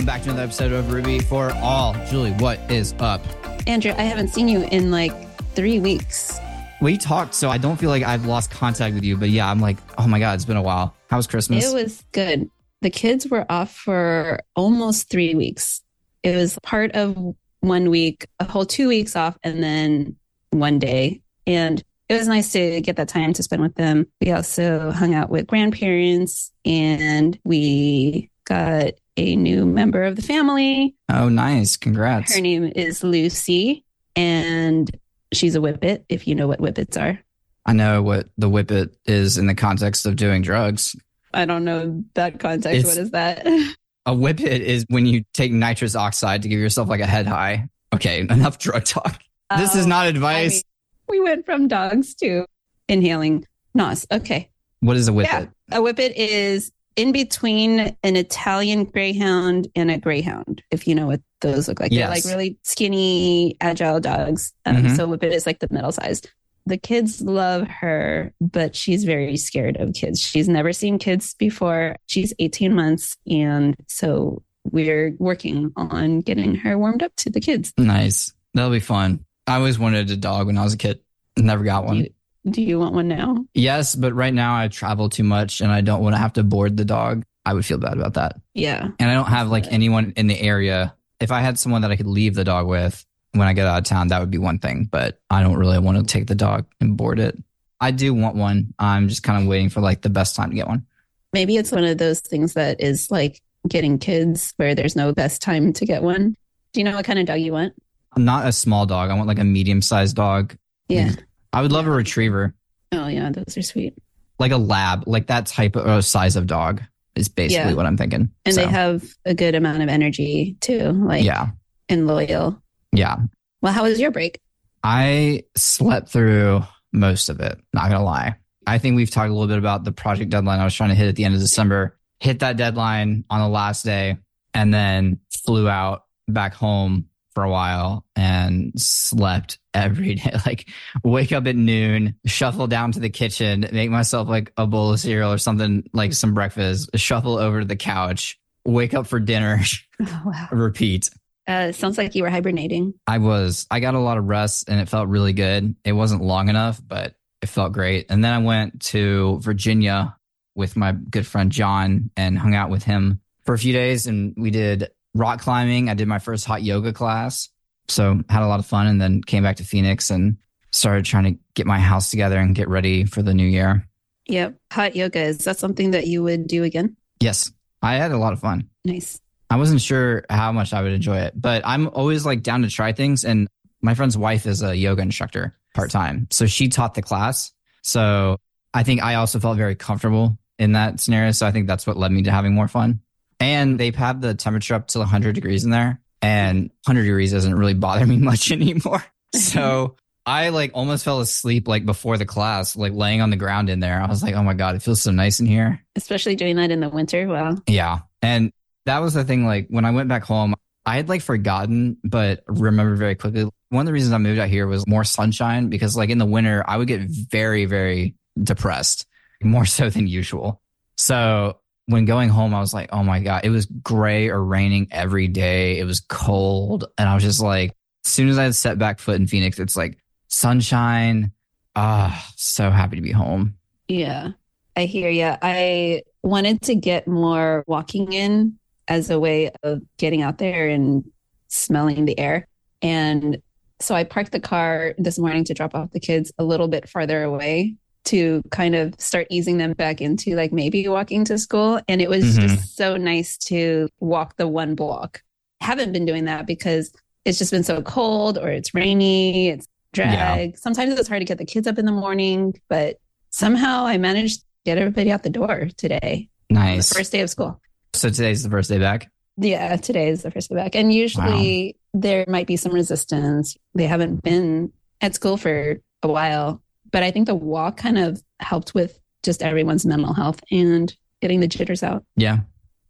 welcome back to another episode of Ruby for All. Julie, what is up? Andrew, I haven't seen you in like three weeks. We talked, so I don't feel like I've lost contact with you, but yeah, I'm like, oh my God, it's been a while. How was Christmas? It was good. The kids were off for almost three weeks. It was part of one week, a whole two weeks off, and then one day. And it was nice to get that time to spend with them. We also hung out with grandparents and we got a new member of the family. oh, nice. Congrats. Her name is Lucy, and she's a whippet, if you know what whippets are. I know what the whippet is in the context of doing drugs. I don't know that context. It's- what is that? A whippet is when you take nitrous oxide to give yourself like a head high. Okay, enough drug talk. This is Um, not I advice. mean, we went from dogs to inhaling nos. Okay. what is a whippet? Yeah. A whippet is in between an Italian greyhound and a greyhound, if you know what those look like. Yes. They're like really skinny, agile dogs. Um, Mhm. So whippet is like the middle size. The kids love her, but she's very scared of kids. She's never seen kids before. She's 18 months. And so we're working on getting her warmed up to the kids. Nice. That'll be fun. I always wanted a dog when I was a kid. Never got one. Do you want one now? Yes, but right now I travel too much and I don't want to have to board the dog. I would feel bad about that. Yeah. And I don't have like anyone in the area. If I had someone that I could leave the dog with when I get out of town, that would be one thing. But I don't really want to take the dog and board it. I do want one. I'm just kind of waiting for like the best time to get one. Maybe it's one of those things that is like getting kids where there's no best time to get one. Do you know what kind of dog you want? I'm not a small dog. I want like a medium sized dog. Yeah. I would love a retriever, Oh, yeah. Those are sweet. like a lab, like that type of uh, size of dog is basically Yeah. what I'm thinking. And So, they have a good amount of energy too, like, yeah, and loyal. yeah. Well, how was your break? I slept through most of it, not gonna lie. I think we've talked a little bit about the project deadline I was trying to hit at the end of December, hit that deadline on the last day, and then flew out back home for a while and slept every day. Like wake up at noon, shuffle down to the kitchen, make myself like a bowl of cereal or something like some breakfast, shuffle over to the couch, wake up for dinner, Oh, wow. repeat. Uh, sounds like you were hibernating. I was. I got a lot of rest and it felt really good. It wasn't long enough, but it felt great. And then I went to Virginia with my good friend John and hung out with him for a few days and we did rock climbing. I did my first hot yoga class. So had a lot of fun and then came back to Phoenix and started trying to get my house together and get ready for the new year. Yep. Hot yoga. Is that something that you would do again? Yes, I had a lot of fun. Nice. I wasn't sure how much I would enjoy it, but I'm always like down to try things. And my friend's wife is a yoga instructor part time. So she taught the class. So I think I also felt very comfortable in that scenario. So I think that's what led me to having more fun. And they've had the temperature up to 100 degrees in there, and 100 degrees doesn't really bother me much anymore. So I like almost fell asleep like before the class, like laying on the ground in there. I was like, oh my God, it feels so nice in here. Especially doing that in the winter. Wow. Yeah. And that was the thing. Like when I went back home, I had like forgotten, but remembered very quickly. One of the reasons I moved out here was more sunshine because like in the winter, I would get very, very depressed, more so than usual. So when going home, I was like, oh my God, it was gray or raining every day. It was cold. And I was just like, as soon as I set back foot in Phoenix, it's like sunshine. Ah, so happy to be home. Yeah, I hear you. I wanted to get more walking in as a way of getting out there and smelling the air. And so I parked the car this morning to drop off the kids a little bit farther away to kind of start easing them back into like maybe walking to school. And it was Mhm. just so nice to walk the one block. Haven't been doing that because it's just been so cold or it's rainy, it's drag. Sometimes it's hard to get the kids up in the morning, but somehow I managed to get everybody out the door today. Nice. The first day of school. So today's the first day back. Yeah, today is the first day back. And usually there might be some resistance. They haven't been at school for a while, but I think the walk kind of helped with just everyone's mental health and getting the jitters out. Yeah.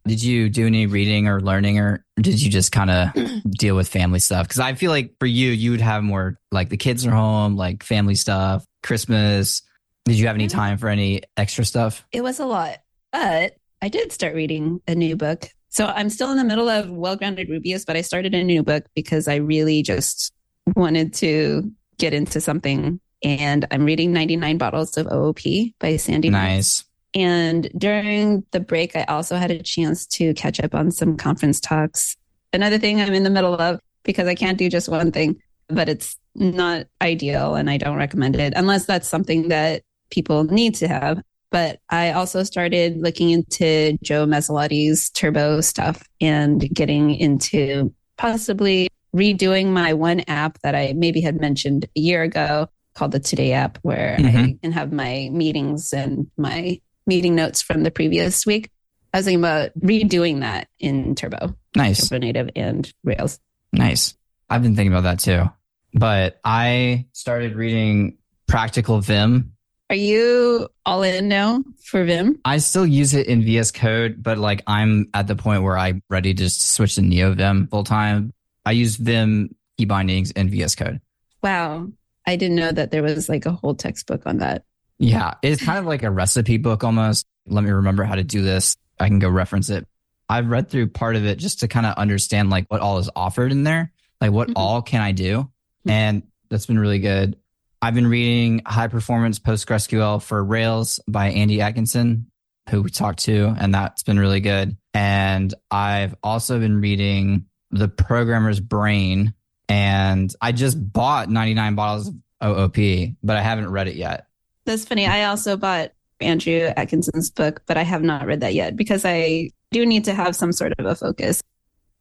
Did you do any reading or learning, or did you just kind of deal with family stuff? Because I feel like for you, you would have more like the kids are home, like family stuff, Christmas. Did you have any Mhm. time for any extra stuff? It was a lot, but I did start reading a new book So I'm still in the middle of Well Grounded Rubyist, but I started a new book because I really just wanted to get into something. And I'm reading 99 Bottles of OOP by Sandi. Nice. And during the break, I also had a chance to catch up on some conference talks. Another thing I'm in the middle of because I can't do just one thing, but it's not ideal and I don't recommend it unless that's something that people need to have. But I also started looking into Joe Masilotti's turbo stuff and getting into possibly redoing my one app that I maybe had mentioned a year ago called the Today app, where mm-hmm. I can have my meetings and my meeting notes from the previous week. I was thinking about redoing that in Turbo. Nice. Turbo Native and Rails. Nice. I've been thinking about that too. But I started reading Practical Vim are you all in now for Vim? I still use it in VS Code, but like I'm at the point where I'm ready to switch to NeoVim full time. I use Vim key bindings in VS Code. Wow. I didn't know that there was like a whole textbook on that. Yeah. It's kind of like a recipe book almost. Let me remember how to do this. I can go reference it. I've read through part of it just to kind of understand like what all is offered in there. Like what mm-hmm. all can I do? Mm-hmm. And that's been really good. I've been reading High Performance PostgreSQL for Rails by Andy Atkinson, who we talked to, and that's been really good. And I've also been reading The Programmer's Brain, and I just bought 99 bottles of OOP, but I haven't read it yet. That's funny. I also bought Andrew Atkinson's book, but I have not read that yet because I do need to have some sort of a focus.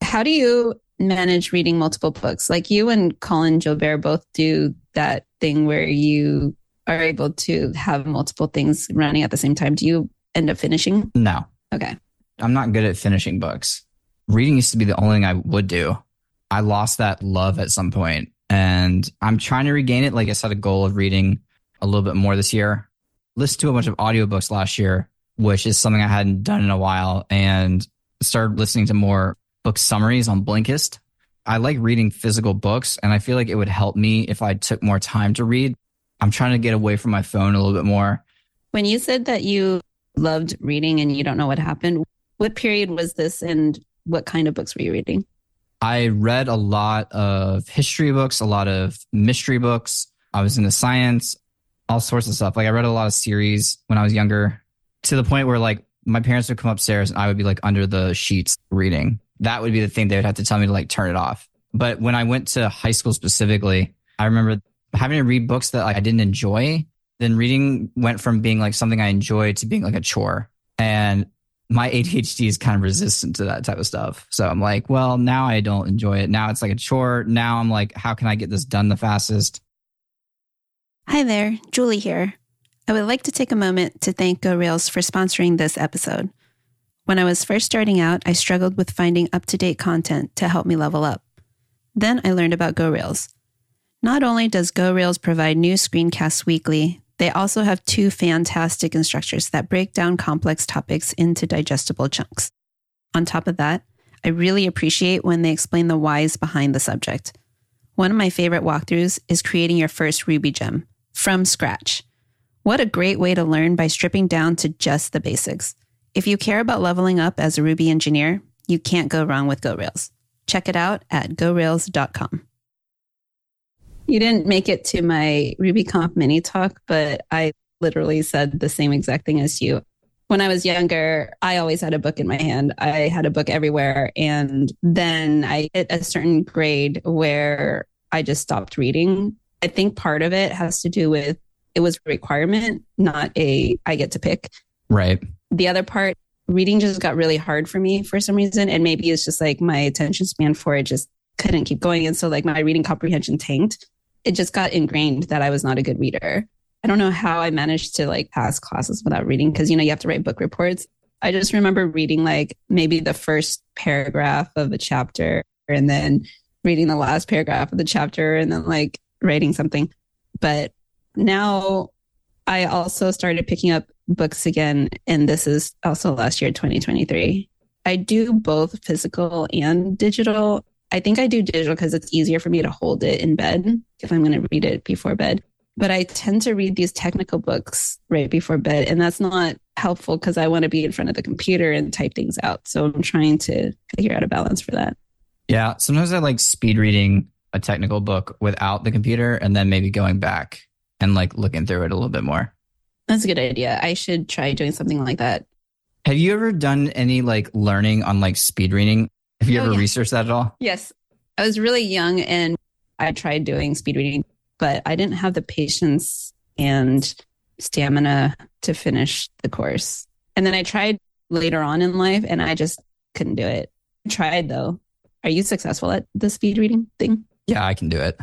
How do you manage reading multiple books? Like you and Collin Jilbert both do that thing where you are able to have multiple things running at the same time. Do you end up finishing? No. Okay. I'm not good at finishing books. Reading used to be the only thing I would do. I lost that love at some point and I'm trying to regain it. Like I set a goal of reading a little bit more this year. Listened to a bunch of audiobooks last year, which is something I hadn't done in a while and started listening to more book summaries on Blinkist. I like reading physical books and I feel like it would help me if I took more time to read. I'm trying to get away from my phone a little bit more. When you said that you loved reading and you don't know what happened, what period was this and what kind of books were you reading? I read a lot of history books, a lot of mystery books. I was into science, all sorts of stuff. Like I read a lot of series when I was younger to the point where like my parents would come upstairs and I would be like under the sheets reading that would be the thing they would have to tell me to like turn it off. But when I went to high school specifically, I remember having to read books that like I didn't enjoy. Then reading went from being like something I enjoyed to being like a chore. And my ADHD is kind of resistant to that type of stuff. So I'm like, well, now I don't enjoy it. Now it's like a chore. Now I'm like, how can I get this done the fastest? Hi there, Julie here. I would like to take a moment to thank Go Rails for sponsoring this episode. When I was first starting out, I struggled with finding up to date content to help me level up. Then I learned about GoRails. Not only does GoRails provide new screencasts weekly, they also have two fantastic instructors that break down complex topics into digestible chunks. On top of that, I really appreciate when they explain the whys behind the subject. One of my favorite walkthroughs is creating your first Ruby gem from scratch. What a great way to learn by stripping down to just the basics. If you care about leveling up as a Ruby engineer, you can't go wrong with GoRails. Check it out at gorails.com. You didn't make it to my RubyConf mini talk, but I literally said the same exact thing as you. When I was younger, I always had a book in my hand. I had a book everywhere. And then I hit a certain grade where I just stopped reading. I think part of it has to do with it was a requirement, not a I get to pick. Right the other part, reading just got really hard for me for some reason. And maybe it's just like my attention span for it just couldn't keep going. And so like my reading comprehension tanked. It just got ingrained that I was not a good reader. I don't know how I managed to like pass classes without reading because, you know, you have to write book reports. I just remember reading like maybe the first paragraph of a chapter and then reading the last paragraph of the chapter and then like writing something. But now I also started picking up books again, and this is also last year, 2023. I do both physical and digital. I think I do digital because it's easier for me to hold it in bed if I'm going to read it before bed. but I tend to read these technical books right before bed. And that's not helpful because I want to be in front of the computer and type things out. So I'm trying to figure out a balance for that. Yeah. Sometimes I like speed reading a technical book without the computer and then maybe going back and like looking through it a little bit more. That's a good idea. I should try doing something like that. Have you ever done any like learning on like speed reading? Have you Oh, ever yeah. researched that at all? Yes. I was really young and I tried doing speed reading, but I didn't have the patience and stamina to finish the course. And then I tried later on in life and I just couldn't do it. I tried though. Are you successful at the speed reading thing? Yeah, I can do it.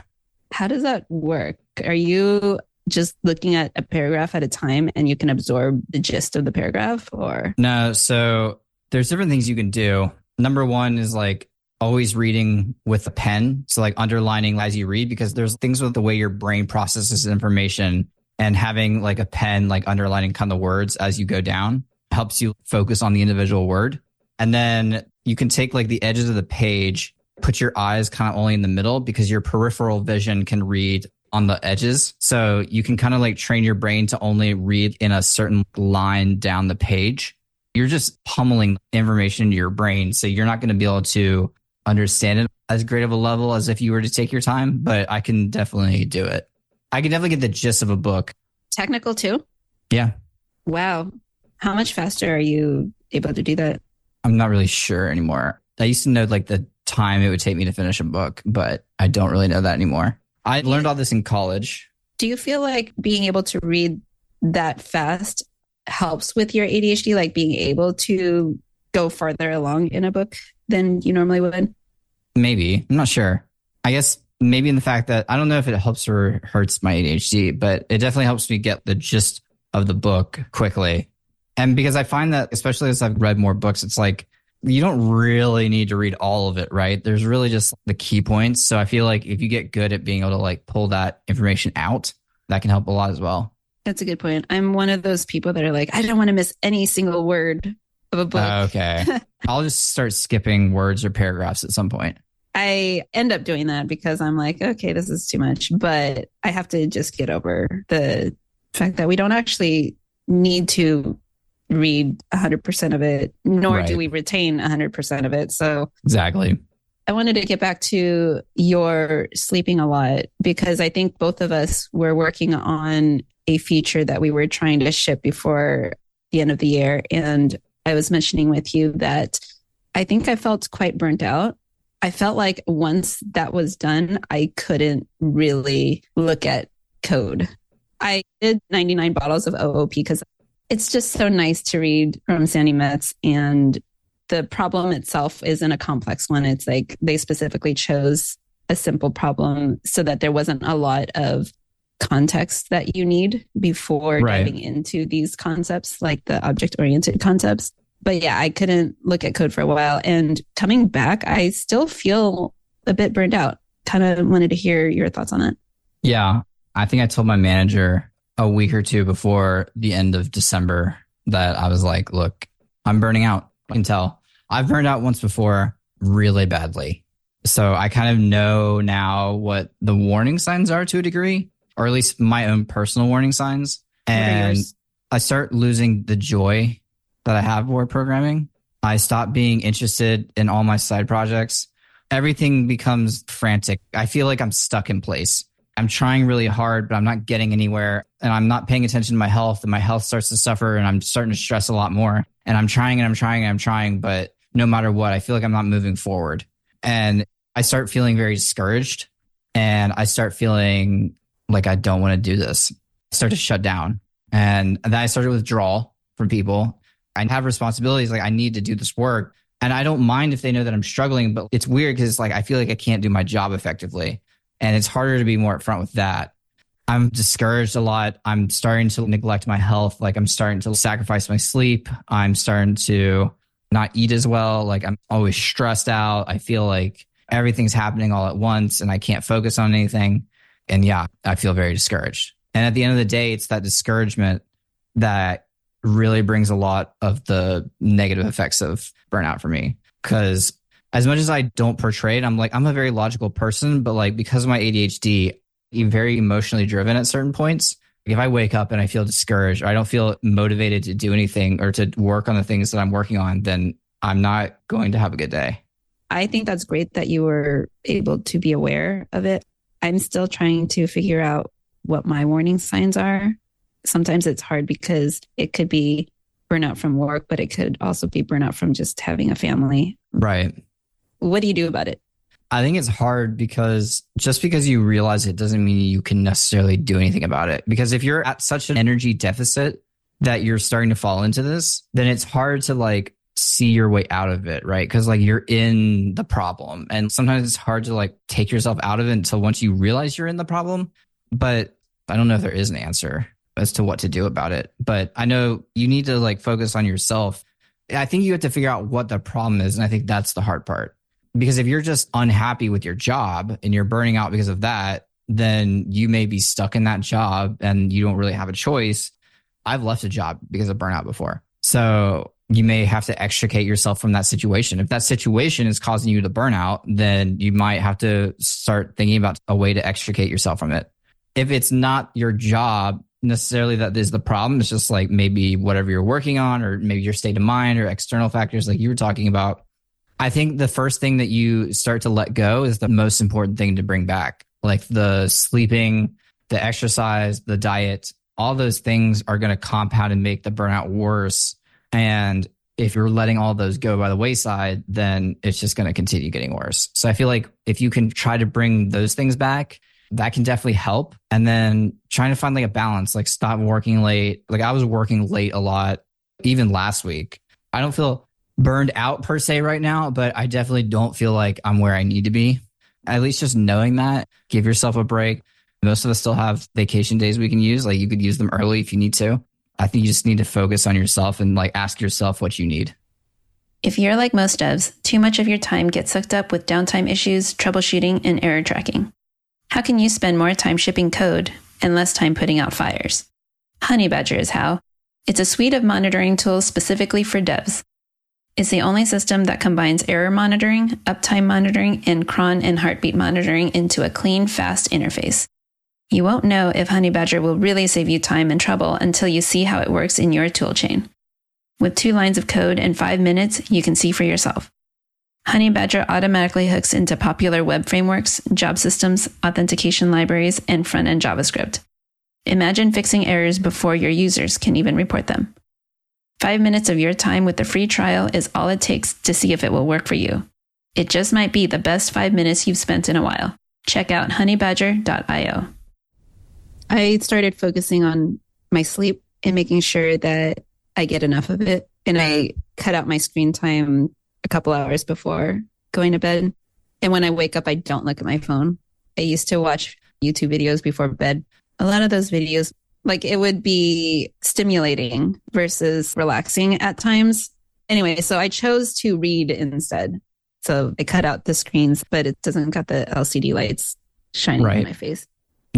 How does that work? Are you just looking at a paragraph at a time and you can absorb the gist of the paragraph or No, so there's different things you can do. Number one is like always reading with a pen. So like underlining as you read, because there's things with the way your brain processes information and having like a pen, like underlining kind of words as you go down helps you focus on the individual word. And then you can take like the edges of the page, put your eyes kind of only in the middle because your peripheral vision can read on the edges. So you can kind of like train your brain to only read in a certain line down the page you're just pummeling information into your brain. So you're not going to be able to understand it as great of a level as if you were to take your time, but I can definitely do it. I can definitely get the gist of a book. technical too? Yeah. Wow. How much faster are you able to do that? I'm not really sure anymore. I used to know like the time it would take me to finish a book, but I don't really know that anymore. I learned all this in college. Do you feel like being able to read that fast helps with your ADHD, like being able to go farther along in a book than you normally would? Maybe. I'm not sure. I guess maybe in the fact that I don't know if it helps or hurts my ADHD, but it definitely helps me get the gist of the book quickly. And because I find that, especially as I've read more books, it's like you don't really need to read all of it, right? There's really just the key points. So I feel like if you get good at being able to like pull that information out, that can help a lot as well. That's a good point. I'm one of those people that are like, I don't want to miss any single word of a book. Uh, okay. I'll just start skipping words or paragraphs at some point. I end up doing that because I'm like, okay, this is too much. But I have to just get over the fact that we don't actually need to read 100% of it, nor do we retain 100% of it. So Exactly. I wanted to get back to your sleeping a lot because I think both of us were working on a feature that we were trying to ship before the end of the year. And I was mentioning with you that I think I felt quite burnt out. I felt like once that was done, I couldn't really look at code. I did 99 bottles of OOP because it's just so nice to read from Sandi Metz and the problem itself isn't a complex one. It's like they specifically chose a simple problem so that there wasn't a lot of context that you need before Right. diving into these concepts, like the object oriented concepts. But yeah, I couldn't look at code for a while. And coming back, I still feel a bit burned out. Kind of wanted to hear your thoughts on it. Yeah. I think I told my manager a week or two before the end of December that I was like, look, I'm burning out. I can tell. I've burned out once before really badly. So I kind of know now what the warning signs are to a degree, or at least my own personal warning signs. And? I start losing the joy that I have for programming. I stop being interested in all my side projects. Everything becomes frantic. I feel like I'm stuck in place. I'm trying really hard, but I'm not getting anywhere. And I'm not paying attention to my health, and my health starts to suffer, and I'm starting to stress a lot more. And I'm trying and I'm trying and I'm trying, but no matter what, I feel like I'm not moving forward. And I start feeling very discouraged, and I start feeling like I don't want to do this. Start to shut down. And then I started withdrawal from people. I have responsibilities. Like I need to do this work. And I don't mind if they know that I'm struggling, but it's weird because it's like I feel like I can't do my job effectively. And it's harder to be more upfront with that. I'm discouraged a lot. I'm starting to neglect my health. Like I'm starting to sacrifice my sleep. I'm starting to not eat as well. Like I'm always stressed out. I feel like everything's happening all at once and I can't focus on anything. And yeah, I feel very discouraged. And at the end of the day, it's that discouragement that really brings a lot of the negative effects of burnout for me. Cause as much as I don't portray it, I'm like, I'm a very logical person, but like because of my ADHD, I'm very emotionally driven at certain points. Like If I wake up and I feel discouraged or I don't feel motivated to do anything or to work on the things that I'm working on, then I'm not going to have a good day. I think that's great that you were able to be aware of it. I'm still trying to figure out what my warning signs are. Sometimes it's hard because it could be burnout from work, but it could also be burnout from just having a family. Right. What do you do about it? I think it's hard because just because you realize it doesn't mean you can necessarily do anything about it. Because if you're at such an energy deficit that you're starting to fall into this, then it's hard to like see your way out of it, right? Because like you're in the problem. And sometimes it's hard to like take yourself out of it until once you realize you're in the problem. But I don't know if there is an answer as to what to do about it. But I know you need to like focus on yourself. I think you have to figure out what the problem is. And I think that's the hard part. Because if you're just unhappy with your job and you're burning out because of that, then you may be stuck in that job and you don't really have a choice. I've left a job because of burnout before. So you may have to extricate yourself from that situation. If that situation is causing you to burn out, then you might have to start thinking about a way to extricate yourself from it. If it's not your job necessarily that is the problem, it's just like maybe whatever you're working on or maybe your state of mind or external factors like you were talking about. I think the first thing that you start to let go is the most important thing to bring back, like the sleeping, the exercise, the diet, all those things are going to compound and make the burnout worse and if you're letting all those go by the wayside, then it's just going to continue getting worse. So I feel like if you can try to bring those things back, that can definitely help. And then trying to find like a balance, like stop working late. Like I was working late a lot, even last week. I don't feel burned out per se right now, but I definitely don't feel like I'm where I need to be. At least just knowing that, give yourself a break. Most of us still have vacation days we can use. Like you could use them early if you need to. I think you just need to focus on yourself and like ask yourself what you need. If you're like most devs, too much of your time gets sucked up with downtime issues, troubleshooting, and error tracking. How can you spend more time shipping code and less time putting out fires? Honeybadger is how. It's a suite of monitoring tools specifically for devs. It's the only system that combines error monitoring, uptime monitoring, and cron and heartbeat monitoring into a clean, fast interface. You won't know if Honeybadger will really save you time and trouble until you see how it works in your toolchain. With two lines of code and five minutes, you can see for yourself. Honeybadger automatically hooks into popular web frameworks, job systems, authentication libraries, and front end JavaScript. Imagine fixing errors before your users can even report them. Five minutes of your time with the free trial is all it takes to see if it will work for you. It just might be the best five minutes you've spent in a while. Check out honeybadger.io. I started focusing on my sleep and making sure that I get enough of it. And I cut out my screen time a couple hours before going to bed. And when I wake up, I don't look at my phone. I used to watch YouTube videos before bed. A lot of those videos, like it would be stimulating versus relaxing at times. Anyway, so I chose to read instead. So I cut out the screens, but it doesn't got the LCD lights shining right. in my face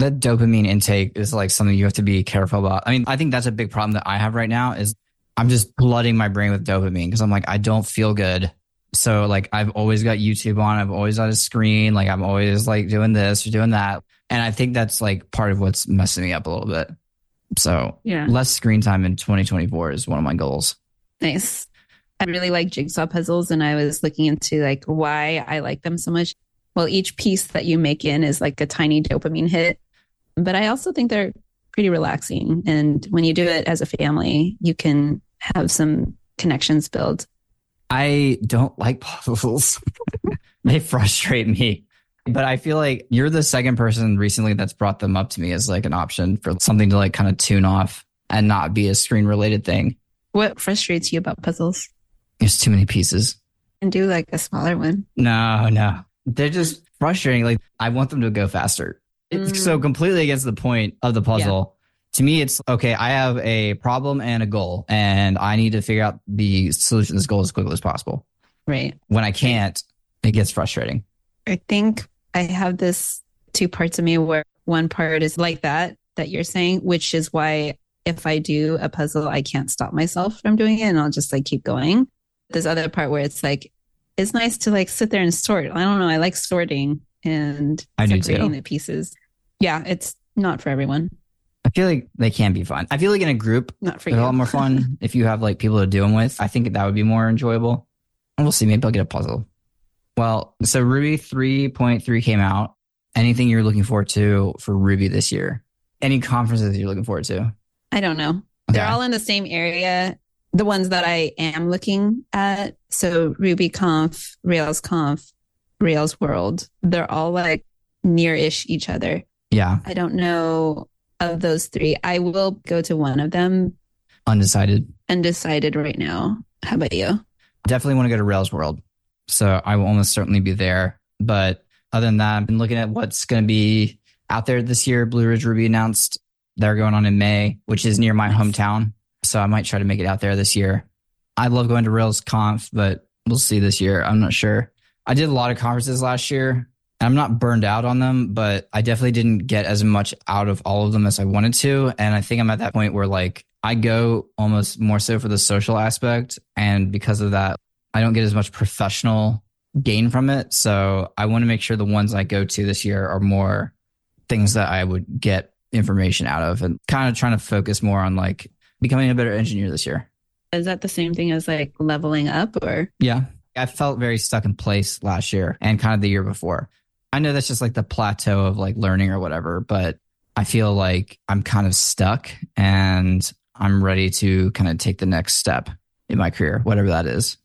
that dopamine intake is like something you have to be careful about. I mean, I think that's a big problem that I have right now is I'm just flooding my brain with dopamine because I'm like, I don't feel good. So like I've always got YouTube on, I've always got a screen, like I'm always like doing this or doing that. And I think that's like part of what's messing me up a little bit. So yeah, less screen time in 2024 is one of my goals. Nice. I really like jigsaw puzzles and I was looking into like why I like them so much. Well, each piece that you make in is like a tiny dopamine hit but I also think they're pretty relaxing. And when you do it as a family, you can have some connections built. I don't like puzzles. they frustrate me. But I feel like you're the second person recently that's brought them up to me as like an option for something to like kind of tune off and not be a screen related thing. What frustrates you about puzzles? There's too many pieces. And do like a smaller one. No, no. They're just frustrating. Like I want them to go faster. It's mm. so completely against the point of the puzzle. Yeah. To me, it's okay. I have a problem and a goal, and I need to figure out the solution to this goal as quickly as possible. Right. When I can't, it gets frustrating. I think I have this two parts of me where one part is like that, that you're saying, which is why if I do a puzzle, I can't stop myself from doing it and I'll just like keep going. This other part where it's like, it's nice to like sit there and sort. I don't know. I like sorting and I separating the pieces. Yeah, it's not for everyone. I feel like they can be fun. I feel like in a group, Not for they're you. a lot more fun if you have like people to do them with. I think that would be more enjoyable. And we'll see. Maybe I'll get a puzzle. Well, so Ruby 3.3 came out. Anything you're looking forward to for Ruby this year? Any conferences you're looking forward to? I don't know. They're all in the same area. The ones that I am looking at. So RubyConf, RailsConf, Rails World, they're all like near ish each other. Yeah, I don't know of those three. I will go to one of them undecided. undecided right now. How about you? Definitely want to go to Rails World. So I will almost certainly be there. But other than that, I've been looking at what's going to be out there this year. Blue Ridge Ruby announced they're going on in May, which is near my Nice. hometown. So I might try to make it out there this year. I love going to Rails Conf, but we'll see this year. I'm not sure. I did a lot of conferences last year. I'm not burned out on them, but I definitely didn't get as much out of all of them as I wanted to. And I think I'm at that point where like I go almost more so for the social aspect. And because of that, I don't get as much professional gain from it. So I want to make sure the ones I go to this year are more things that I would get information out of and kind of trying to focus more on like becoming a better engineer this year. Is that the same thing as like leveling up or? Yeah. I felt very stuck in place last year and kind of the year before. I know that's just like the plateau of like learning or whatever, but I feel like I'm kind of stuck and I'm ready to kind of take the next step in my career, whatever that is.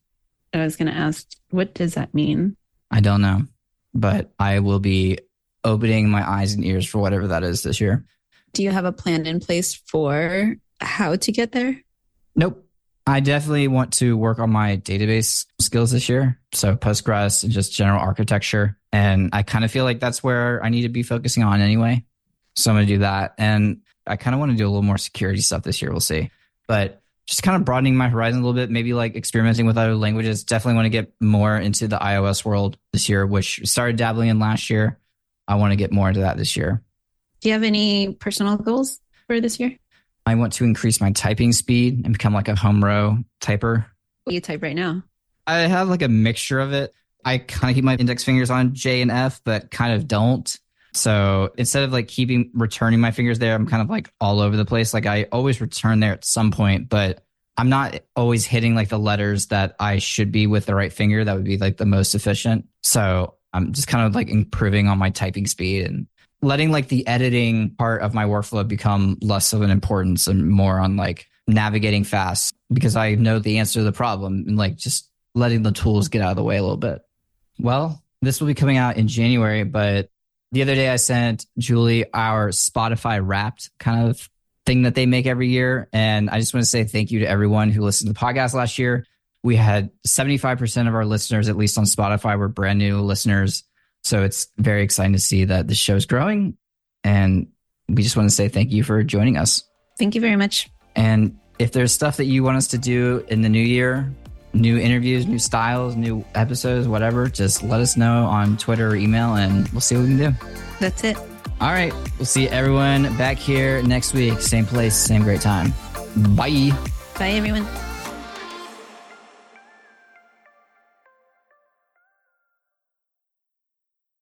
I was going to ask, what does that mean? I don't know, but I will be opening my eyes and ears for whatever that is this year. Do you have a plan in place for how to get there? Nope. I definitely want to work on my database skills this year. So Postgres and just general architecture. And I kind of feel like that's where I need to be focusing on anyway. So I'm going to do that. And I kind of want to do a little more security stuff this year. We'll see. But just kind of broadening my horizon a little bit, maybe like experimenting with other languages. Definitely want to get more into the iOS world this year, which started dabbling in last year. I want to get more into that this year. Do you have any personal goals for this year? I want to increase my typing speed and become like a home row typer. What do you type right now? I have like a mixture of it. I kind of keep my index fingers on J and F, but kind of don't. So instead of like keeping returning my fingers there, I'm kind of like all over the place. Like I always return there at some point, but I'm not always hitting like the letters that I should be with the right finger. That would be like the most efficient. So I'm just kind of like improving on my typing speed and letting like the editing part of my workflow become less of an importance and more on like navigating fast because I know the answer to the problem and like just letting the tools get out of the way a little bit. Well, this will be coming out in January, but the other day I sent Julie our Spotify wrapped kind of thing that they make every year. And I just want to say thank you to everyone who listened to the podcast last year. We had 75% of our listeners, at least on Spotify, were brand new listeners. So it's very exciting to see that the show's growing. And we just want to say thank you for joining us. Thank you very much. And if there's stuff that you want us to do in the new year, new interviews, new styles, new episodes, whatever, just let us know on Twitter or email and we'll see what we can do. That's it. All right. We'll see everyone back here next week. Same place, same great time. Bye. Bye, everyone.